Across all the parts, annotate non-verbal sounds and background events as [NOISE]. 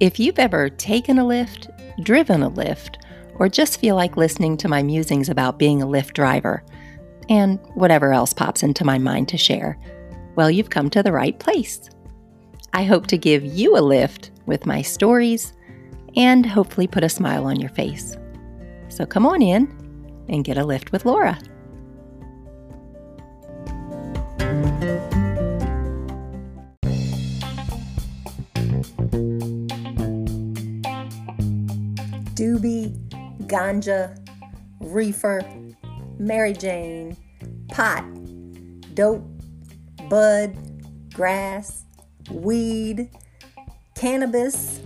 If you've ever taken a lift, driven a lift, or just feel like listening to my musings about being a Lyft driver, and whatever else pops into my mind to share, well, you've come to the right place. I hope to give you a lift with my stories and hopefully put a smile on your face. So come on in and get a lift with Laura. Ganja, reefer, Mary Jane, pot, dope, bud, grass, weed, cannabis,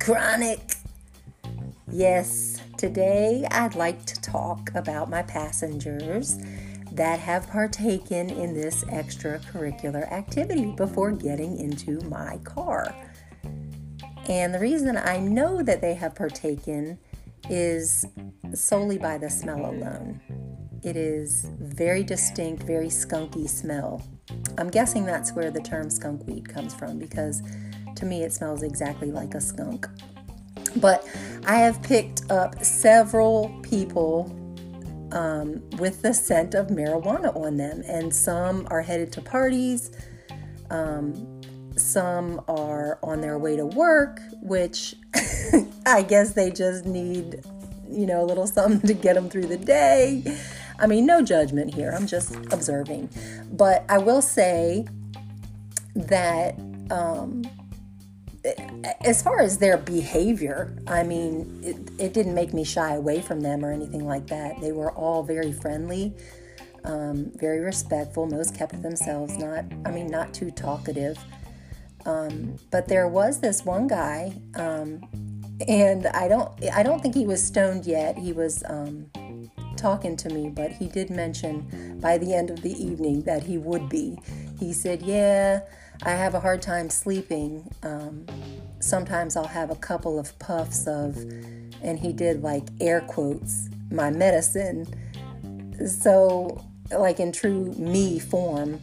chronic. Yes, today I'd like to talk about my passengers that have partaken in this extracurricular activity before getting into my car. And the reason I know that they have partaken is solely by the smell alone. It is very distinct, very skunky smell. I'm guessing that's where the term skunk weed comes from because to me it smells exactly like a skunk. But I have picked up several people um, with the scent of marijuana on them, and some are headed to parties. Um, some are on their way to work, which [LAUGHS] I guess they just need, you know, a little something to get them through the day. I mean, no judgment here. I'm just observing. But I will say that um, as far as their behavior, I mean, it, it, didn't make me shy away from them or anything like that. They were all very friendly, um, very respectful. Most kept themselves, not, I mean, not too talkative. Um, but there was this one guy, um, and I don't, I don't think he was stoned yet. He was um, talking to me, but he did mention by the end of the evening that he would be. He said, "Yeah, I have a hard time sleeping. Um, sometimes I'll have a couple of puffs of," and he did like air quotes, my medicine. So, like in true me form,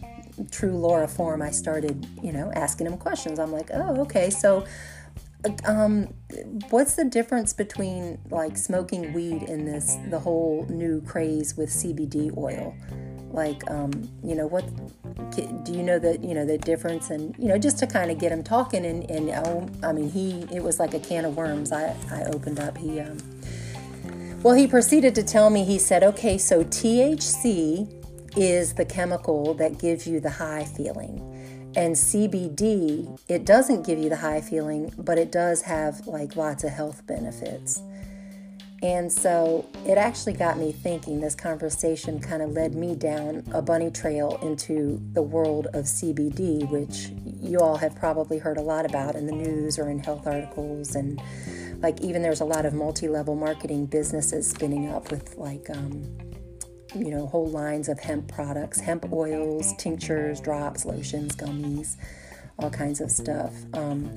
true Laura form, I started, you know, asking him questions. I'm like, oh, okay, so um, what's the difference between like smoking weed in this the whole new craze with CBD oil? Like, um, you know, what do you know that you know the difference? And you know, just to kind of get him talking, and and oh, I mean, he it was like a can of worms. I I opened up. He um, well, he proceeded to tell me. He said, okay, so THC is the chemical that gives you the high feeling. And CBD, it doesn't give you the high feeling, but it does have like lots of health benefits. And so it actually got me thinking. This conversation kind of led me down a bunny trail into the world of CBD, which you all have probably heard a lot about in the news or in health articles. And like, even there's a lot of multi level marketing businesses spinning up with like, um, you know, whole lines of hemp products, hemp oils, tinctures, drops, lotions, gummies, all kinds of stuff. Um,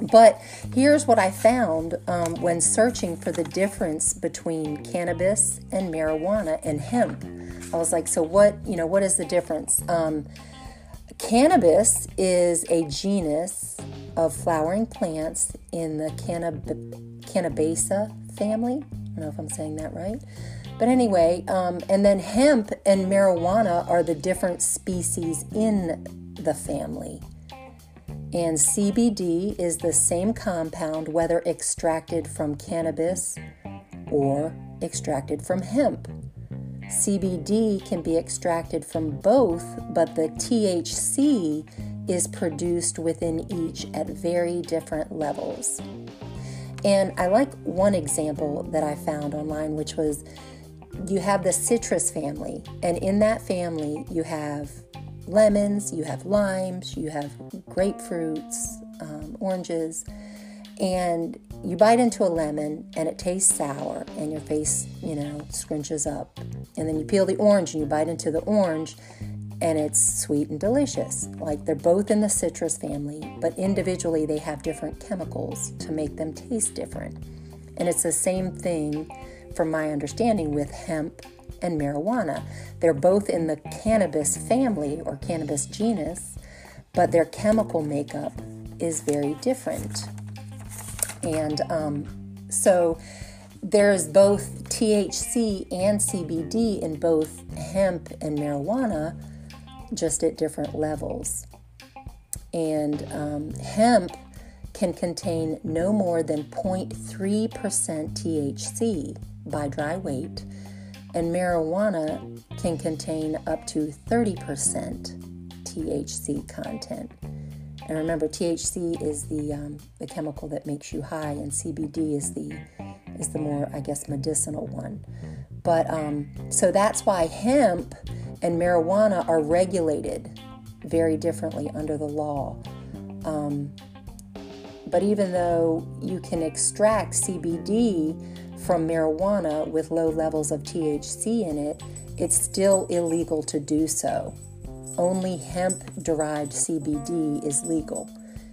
but here's what I found um, when searching for the difference between cannabis and marijuana and hemp. I was like, so what, you know, what is the difference? Um, cannabis is a genus of flowering plants in the cannab- Cannabaceae family. I don't know if I'm saying that right. But anyway, um, and then hemp and marijuana are the different species in the family. And CBD is the same compound whether extracted from cannabis or extracted from hemp. CBD can be extracted from both, but the THC is produced within each at very different levels. And I like one example that I found online, which was you have the citrus family, and in that family, you have lemons, you have limes, you have grapefruits, um, oranges, and you bite into a lemon and it tastes sour, and your face, you know, scrunches up. And then you peel the orange and you bite into the orange, and it's sweet and delicious. Like they're both in the citrus family, but individually they have different chemicals to make them taste different. And it's the same thing from my understanding, with hemp and marijuana. They're both in the cannabis family or cannabis genus, but their chemical makeup is very different. And um, so there's both THC and CBD in both hemp and marijuana, just at different levels. And um, hemp can contain no more than 0.3% THC by dry weight, and marijuana can contain up to 30% THC content. And remember, THC is the um, the chemical that makes you high, and CBD is the is the more, I guess, medicinal one. But um, so that's why hemp and marijuana are regulated very differently under the law. Um, but even though you can extract CBD from marijuana with low levels of THC in it, it's still illegal to do so. Only hemp derived CBD is legal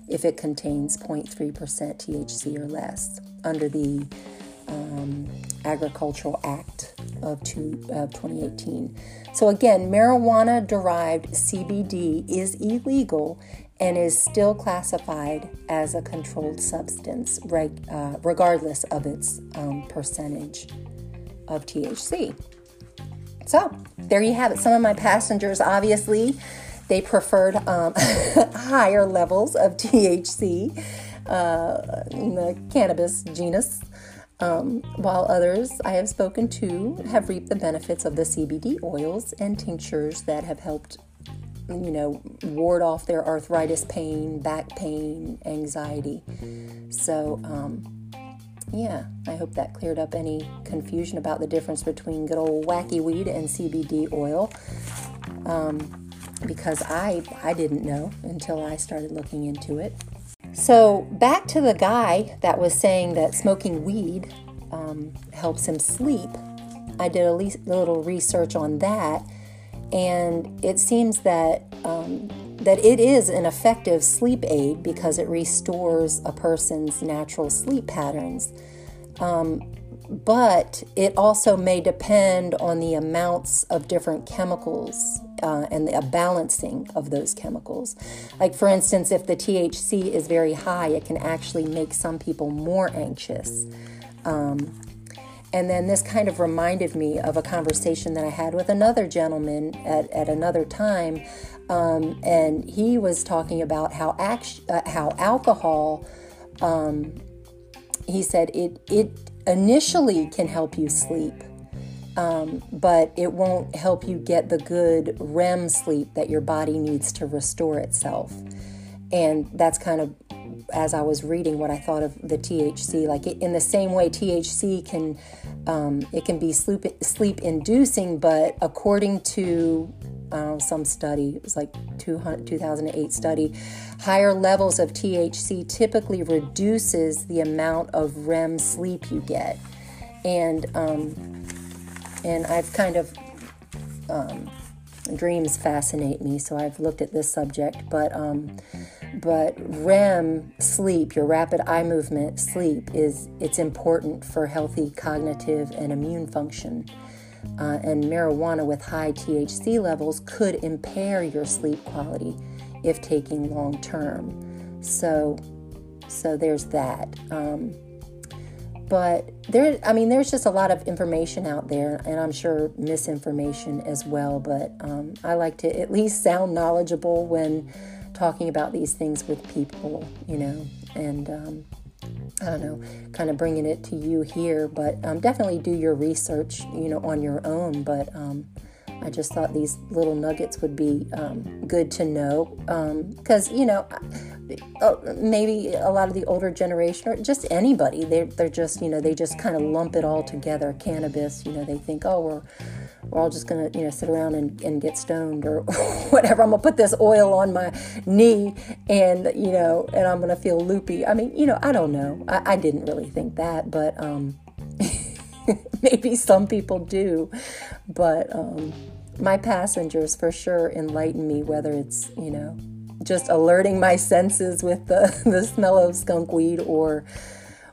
if it contains 0.3% THC or less under the um, Agricultural Act of, two, uh, 2018. So, again, marijuana derived CBD is illegal and is still classified as a controlled substance, reg, uh, regardless of its um, percentage of THC. So, there you have it. Some of my passengers, obviously, they preferred um, [LAUGHS] higher levels of THC uh, in the cannabis genus, um, while others I have spoken to have reaped the benefits of the CBD oils and tinctures that have helped, you know, ward off their arthritis pain, back pain, anxiety. So, um, yeah, I hope that cleared up any confusion about the difference between good old wacky weed and CBD oil. Um, because I I didn't know until I started looking into it. So back to the guy that was saying that smoking weed um, helps him sleep. I did a little research on that, and it seems that um, that it is an effective sleep aid because it restores a person's natural sleep patterns. Um, but it also may depend on the amounts of different chemicals uh, and the balancing of those chemicals. Like, for instance, if the THC is very high, it can actually make some people more anxious. Um, and then this kind of reminded me of a conversation that I had with another gentleman at, at another time. Um, and he was talking about how, act- uh, how alcohol, um, he said, it, it initially can help you sleep. Um, but it won't help you get the good REM sleep that your body needs to restore itself. And that's kind of as I was reading what I thought of the THC. Like it, in the same way, THC can um, it can be sleep sleep inducing, but according to uh, some study, it was like 2008 study, higher levels of THC typically reduces the amount of REM sleep you get, and um, and I've kind of um, dreams fascinate me, so I've looked at this subject, but um, but REM sleep, your rapid eye movement sleep, is it's important for healthy cognitive and immune function. Uh, and marijuana with high THC levels could impair your sleep quality if taking long term. So, so there's that. Um, but there, I mean, there's just a lot of information out there, and I'm sure misinformation as well. But um, I like to at least sound knowledgeable when talking about these things with people, you know, and um, I don't know, kind of bringing it to you here. But um, definitely do your research, you know, on your own. But um, I just thought these little nuggets would be um, good to know because, um, you know, maybe a lot of the older generation or just anybody, they're, they're just, you know, they just kind of lump it all together. Cannabis, you know, they think, oh, we're we're all just gonna you know sit around and, and get stoned or [LAUGHS] whatever. I'm gonna put this oil on my knee and you know and i'm gonna feel loopy. I mean you know i don't know. I, I didn't really think that but um [LAUGHS] maybe some people do. But um my passengers for sure enlighten me whether it's you know just alerting my senses with the [LAUGHS] the smell of skunk weed or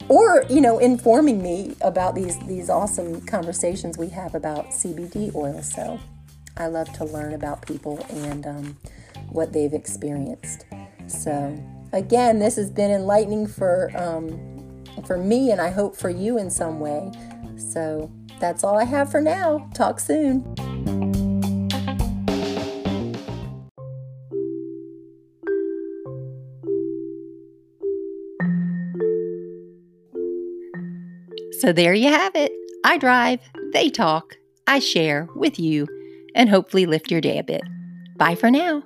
or you know informing me about these these awesome conversations we have about CBD oil. So I love to learn about people and um, what they've experienced. So again, this has been enlightening for um, for me, and I hope for you in some way. So that's all I have for now. Talk soon. So there you have it. I drive, they talk, I share with you, and hopefully lift your day a bit. Bye for now.